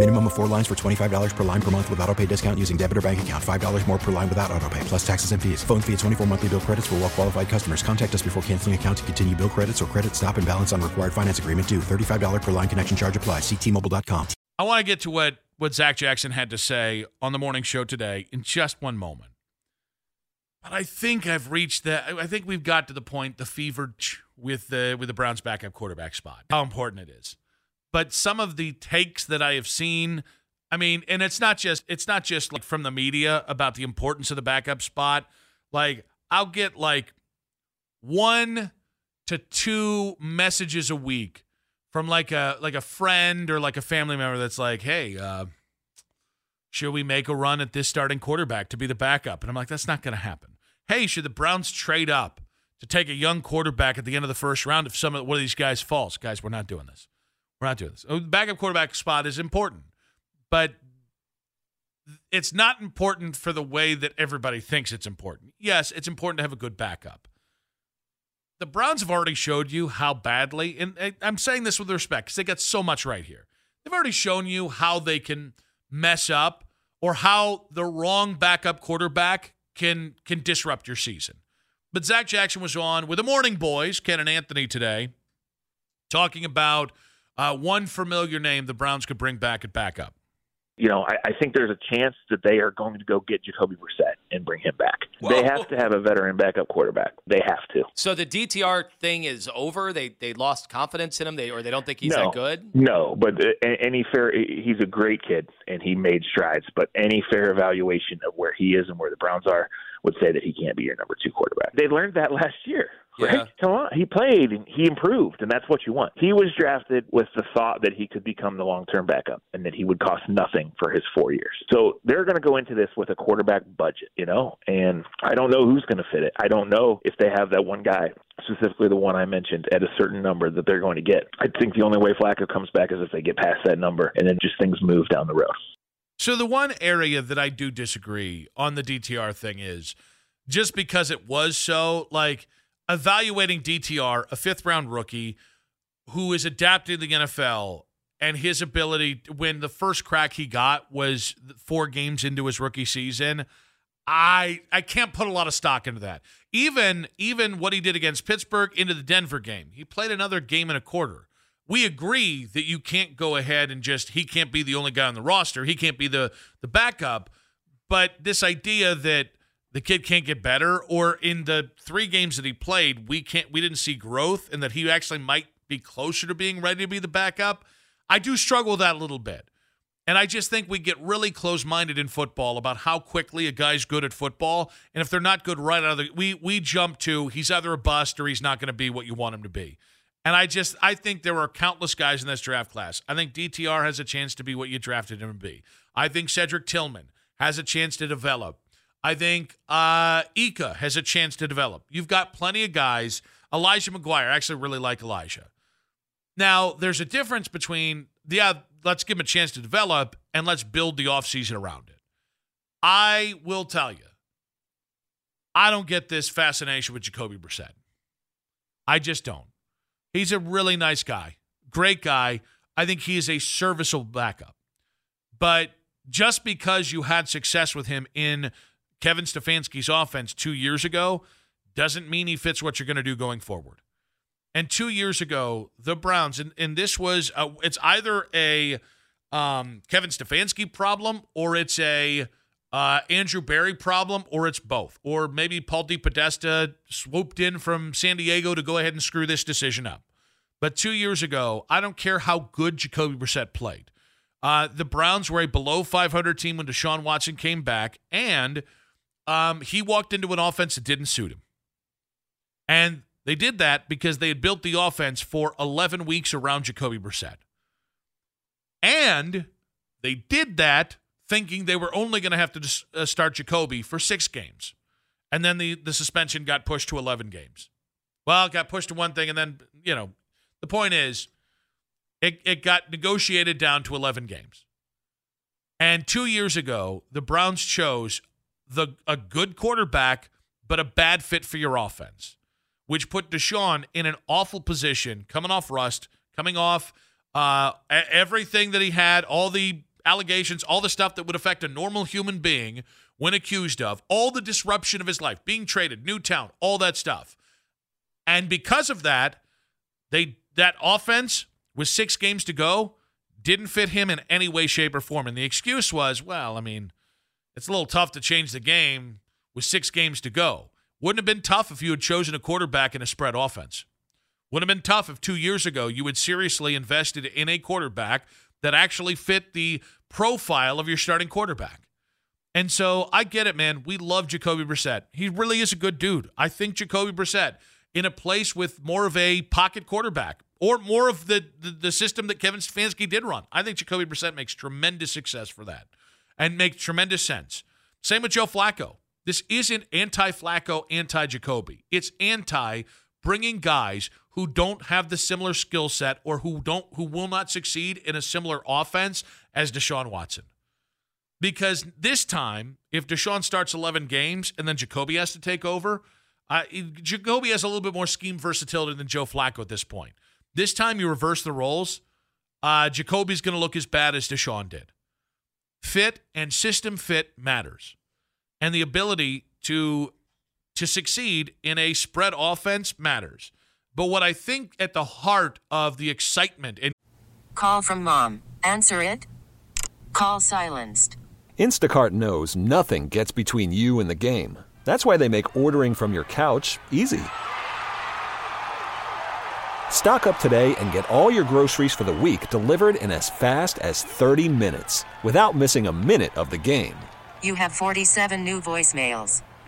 Minimum of four lines for $25 per line per month with auto pay discount using debit or bank account. $5 more per line without auto pay, plus taxes and fees. Phone fee at 24 monthly bill credits for well qualified customers. Contact us before canceling account to continue bill credits or credit stop and balance on required finance agreement due. $35 per line connection charge applies. Ctmobile.com. I want to get to what, what Zach Jackson had to say on the morning show today in just one moment. But I think I've reached that. I think we've got to the point, the fever with the with the Browns backup quarterback spot. How important it is. But some of the takes that I have seen, I mean, and it's not just it's not just like from the media about the importance of the backup spot. Like I'll get like one to two messages a week from like a like a friend or like a family member that's like, "Hey, uh, should we make a run at this starting quarterback to be the backup?" And I'm like, "That's not going to happen." Hey, should the Browns trade up to take a young quarterback at the end of the first round if some of one of these guys falls? Guys, we're not doing this. We're not doing this. Oh, backup quarterback spot is important, but it's not important for the way that everybody thinks it's important. Yes, it's important to have a good backup the Browns have already showed you how badly, and I'm saying this with respect because they got so much right here. They've already shown you how they can mess up or how the wrong backup quarterback can can disrupt your season. But Zach Jackson was on with the Morning Boys, Ken and Anthony today, talking about uh, one familiar name the Browns could bring back at backup you know, I, I think there's a chance that they are going to go get Jacoby Brissett and bring him back. Whoa. They have to have a veteran backup quarterback. They have to. So the DTR thing is over. They they lost confidence in him. They or they don't think he's no, that good. No, but any fair, he's a great kid and he made strides. But any fair evaluation of where he is and where the Browns are would say that he can't be your number two quarterback. They learned that last year. Right? Yeah. Come on. He played and he improved, and that's what you want. He was drafted with the thought that he could become the long term backup and that he would cost nothing for his four years. So they're going to go into this with a quarterback budget, you know, and I don't know who's going to fit it. I don't know if they have that one guy, specifically the one I mentioned, at a certain number that they're going to get. I think the only way Flacco comes back is if they get past that number and then just things move down the road. So the one area that I do disagree on the DTR thing is just because it was so like evaluating DTR, a fifth round rookie who is adapting the NFL and his ability when the first crack he got was four games into his rookie season. I I can't put a lot of stock into that. Even even what he did against Pittsburgh into the Denver game. He played another game and a quarter. We agree that you can't go ahead and just he can't be the only guy on the roster. He can't be the the backup. But this idea that the kid can't get better or in the three games that he played we can't we didn't see growth and that he actually might be closer to being ready to be the backup i do struggle with that a little bit and i just think we get really close-minded in football about how quickly a guy's good at football and if they're not good right out of the we we jump to he's either a bust or he's not going to be what you want him to be and I just I think there are countless guys in this draft class. I think DTR has a chance to be what you drafted him to be. I think Cedric Tillman has a chance to develop. I think uh, Ika has a chance to develop. You've got plenty of guys. Elijah McGuire, I actually really like Elijah. Now, there's a difference between, yeah, let's give him a chance to develop and let's build the offseason around it. I will tell you, I don't get this fascination with Jacoby Brissett. I just don't. He's a really nice guy, great guy. I think he is a serviceable backup. But just because you had success with him in Kevin Stefanski's offense two years ago doesn't mean he fits what you're going to do going forward. And two years ago, the Browns, and, and this was, a, it's either a um, Kevin Stefanski problem or it's a uh, Andrew Berry problem or it's both. Or maybe Paul DePodesta swooped in from San Diego to go ahead and screw this decision up. But two years ago, I don't care how good Jacoby Brissett played. Uh, the Browns were a below 500 team when Deshaun Watson came back, and um, he walked into an offense that didn't suit him. And they did that because they had built the offense for 11 weeks around Jacoby Brissett. And they did that thinking they were only going to have to uh, start Jacoby for six games. And then the, the suspension got pushed to 11 games. Well, it got pushed to one thing, and then, you know, the point is it, it got negotiated down to 11 games. And two years ago, the Browns chose the a good quarterback, but a bad fit for your offense, which put Deshaun in an awful position, coming off rust, coming off uh, everything that he had, all the allegations, all the stuff that would affect a normal human being when accused of, all the disruption of his life, being traded, new town, all that stuff. And because of that, they that offense with six games to go didn't fit him in any way, shape, or form. And the excuse was, well, I mean, it's a little tough to change the game with six games to go. Wouldn't have been tough if you had chosen a quarterback in a spread offense. Wouldn't have been tough if two years ago you had seriously invested in a quarterback that actually fit the profile of your starting quarterback. And so I get it, man. We love Jacoby Brissett. He really is a good dude. I think Jacoby Brissett in a place with more of a pocket quarterback or more of the, the, the system that Kevin Stefanski did run. I think Jacoby Brissett makes tremendous success for that and makes tremendous sense. Same with Joe Flacco. This isn't anti Flacco, anti Jacoby. It's anti bringing guys who don't have the similar skill set or who don't who will not succeed in a similar offense as Deshaun Watson. Because this time, if Deshaun starts 11 games and then Jacoby has to take over, uh, Jacoby has a little bit more scheme versatility than Joe Flacco at this point. This time, you reverse the roles. Uh, Jacoby's going to look as bad as Deshaun did. Fit and system fit matters, and the ability to to succeed in a spread offense matters. But what I think at the heart of the excitement and call from mom. Answer it. Call silenced. Instacart knows nothing gets between you and the game. That's why they make ordering from your couch easy. Stock up today and get all your groceries for the week delivered in as fast as 30 minutes without missing a minute of the game. You have 47 new voicemails.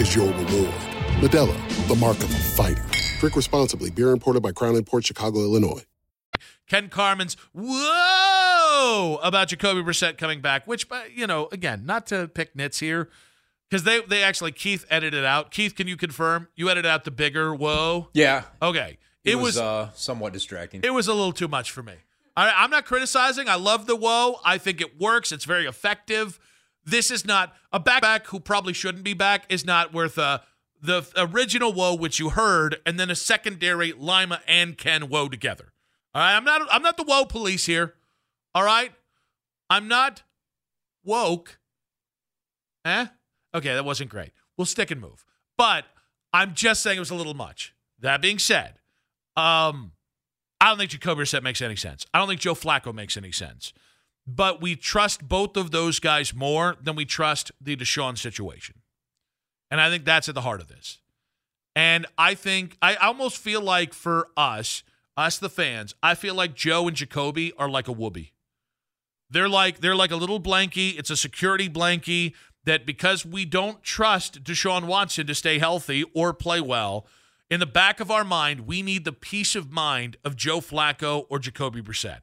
is your reward. Modelo, the mark of a fighter. Drink responsibly. Beer imported by Crown Port Chicago, Illinois. Ken Carman's whoa about Jacoby Brissett coming back, which, uh, you know, again, not to pick nits here, because they they actually Keith edited out. Keith, can you confirm you edited out the bigger whoa? Yeah. Okay. It, it was, was uh, somewhat distracting. It was a little too much for me. I, I'm not criticizing. I love the whoa. I think it works. It's very effective. This is not a back who probably shouldn't be back is not worth uh, the original woe which you heard and then a secondary Lima and Ken woe together. All right, I'm not I'm not the woe police here. All right? I'm not woke. Eh? Okay, that wasn't great. We'll stick and move. But I'm just saying it was a little much. That being said, um, I don't think Jacoby Brissett makes any sense. I don't think Joe Flacco makes any sense but we trust both of those guys more than we trust the Deshaun situation. And I think that's at the heart of this. And I think, I almost feel like for us, us the fans, I feel like Joe and Jacoby are like a whoopee. They're like they're like a little blankie. It's a security blankie that because we don't trust Deshaun Watson to stay healthy or play well, in the back of our mind, we need the peace of mind of Joe Flacco or Jacoby Brissett.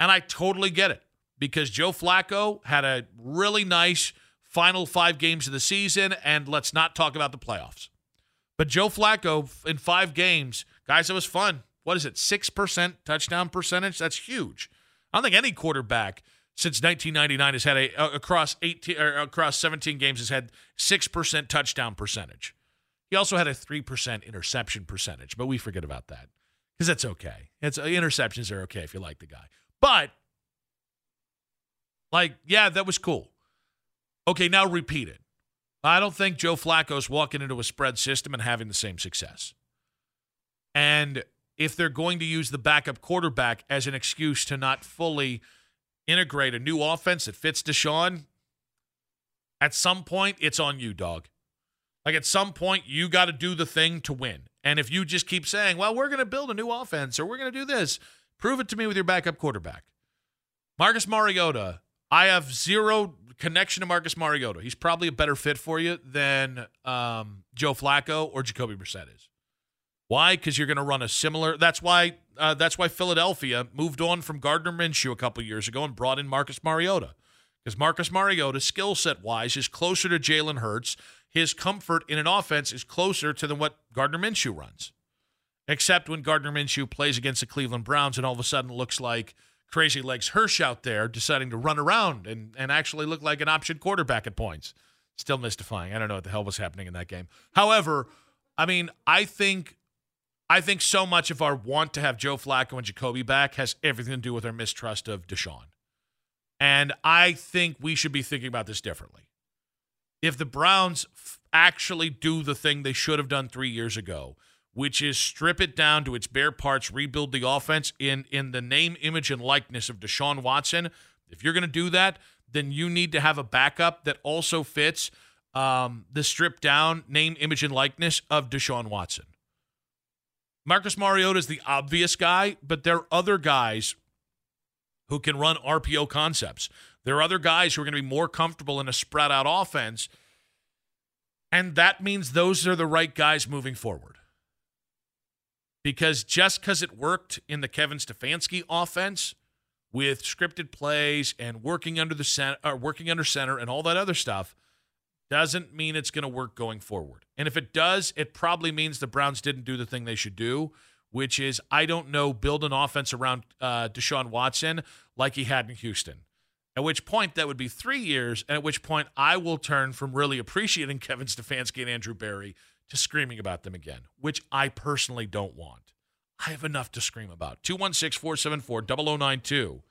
And I totally get it because Joe Flacco had a really nice final five games of the season, and let's not talk about the playoffs. But Joe Flacco in five games, guys, it was fun. What is it? 6% touchdown percentage? That's huge. I don't think any quarterback since 1999 has had a across 18 or across 17 games has had 6% touchdown percentage. He also had a 3% interception percentage, but we forget about that because that's okay. It's uh, interceptions are okay if you like the guy. But like, yeah, that was cool. Okay, now repeat it. I don't think Joe Flacco's walking into a spread system and having the same success. And if they're going to use the backup quarterback as an excuse to not fully integrate a new offense that fits Deshaun, at some point it's on you, dog. Like at some point you got to do the thing to win. And if you just keep saying, "Well, we're going to build a new offense or we're going to do this," prove it to me with your backup quarterback. Marcus Mariota, I have zero connection to Marcus Mariota. He's probably a better fit for you than um, Joe Flacco or Jacoby Brissett is. Why? Because you're going to run a similar. That's why. Uh, that's why Philadelphia moved on from Gardner Minshew a couple years ago and brought in Marcus Mariota. Because Marcus Mariota, skill set wise, is closer to Jalen Hurts. His comfort in an offense is closer to than what Gardner Minshew runs. Except when Gardner Minshew plays against the Cleveland Browns and all of a sudden looks like crazy legs Hirsch out there deciding to run around and, and actually look like an option quarterback at points. Still mystifying. I don't know what the hell was happening in that game. However, I mean, I think I think so much of our want to have Joe Flacco and Jacoby back has everything to do with our mistrust of Deshaun. And I think we should be thinking about this differently. If the Browns f- actually do the thing they should have done three years ago, which is strip it down to its bare parts, rebuild the offense in, in the name, image, and likeness of Deshaun Watson, if you're going to do that, then you need to have a backup that also fits um, the stripped down name, image, and likeness of Deshaun Watson. Marcus Mariota is the obvious guy, but there are other guys who can run RPO concepts. There are other guys who are going to be more comfortable in a spread out offense. And that means those are the right guys moving forward. Because just because it worked in the Kevin Stefanski offense with scripted plays and working under the center, or working under center and all that other stuff, doesn't mean it's going to work going forward. And if it does, it probably means the Browns didn't do the thing they should do, which is, I don't know, build an offense around uh, Deshaun Watson like he had in Houston. At which point, that would be three years, and at which point, I will turn from really appreciating Kevin Stefanski and Andrew Berry to screaming about them again, which I personally don't want. I have enough to scream about. 216 474 0092.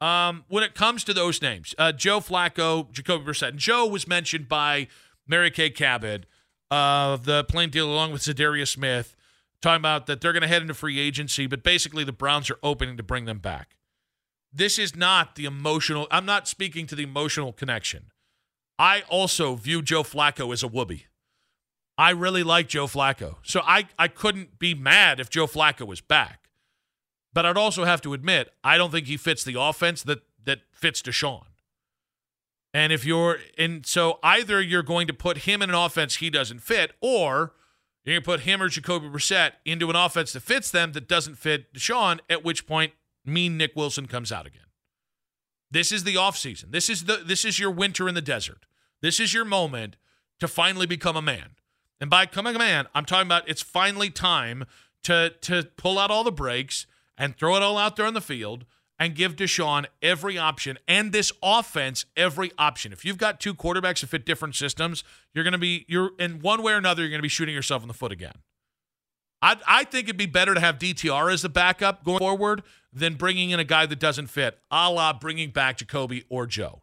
Um, when it comes to those names, uh, Joe Flacco, Jacoby Brissett, and Joe was mentioned by Mary Kay Cabot of the plain deal along with Za'Darius Smith, talking about that they're going to head into free agency, but basically the Browns are opening to bring them back. This is not the emotional, I'm not speaking to the emotional connection. I also view Joe Flacco as a whoopee. I really like Joe Flacco. So I, I couldn't be mad if Joe Flacco was back. But I'd also have to admit, I don't think he fits the offense that that fits Deshaun. And if you're and so either you're going to put him in an offense he doesn't fit, or you're to put him or Jacoby Brissett into an offense that fits them that doesn't fit Deshaun, at which point mean Nick Wilson comes out again. This is the offseason. This is the this is your winter in the desert. This is your moment to finally become a man. And by becoming a man, I'm talking about it's finally time to to pull out all the breaks and throw it all out there on the field and give Deshaun every option and this offense every option. If you've got two quarterbacks that fit different systems, you're going to be you're in one way or another you're going to be shooting yourself in the foot again. I I think it'd be better to have DTR as the backup going forward than bringing in a guy that doesn't fit, a la bringing back Jacoby or Joe.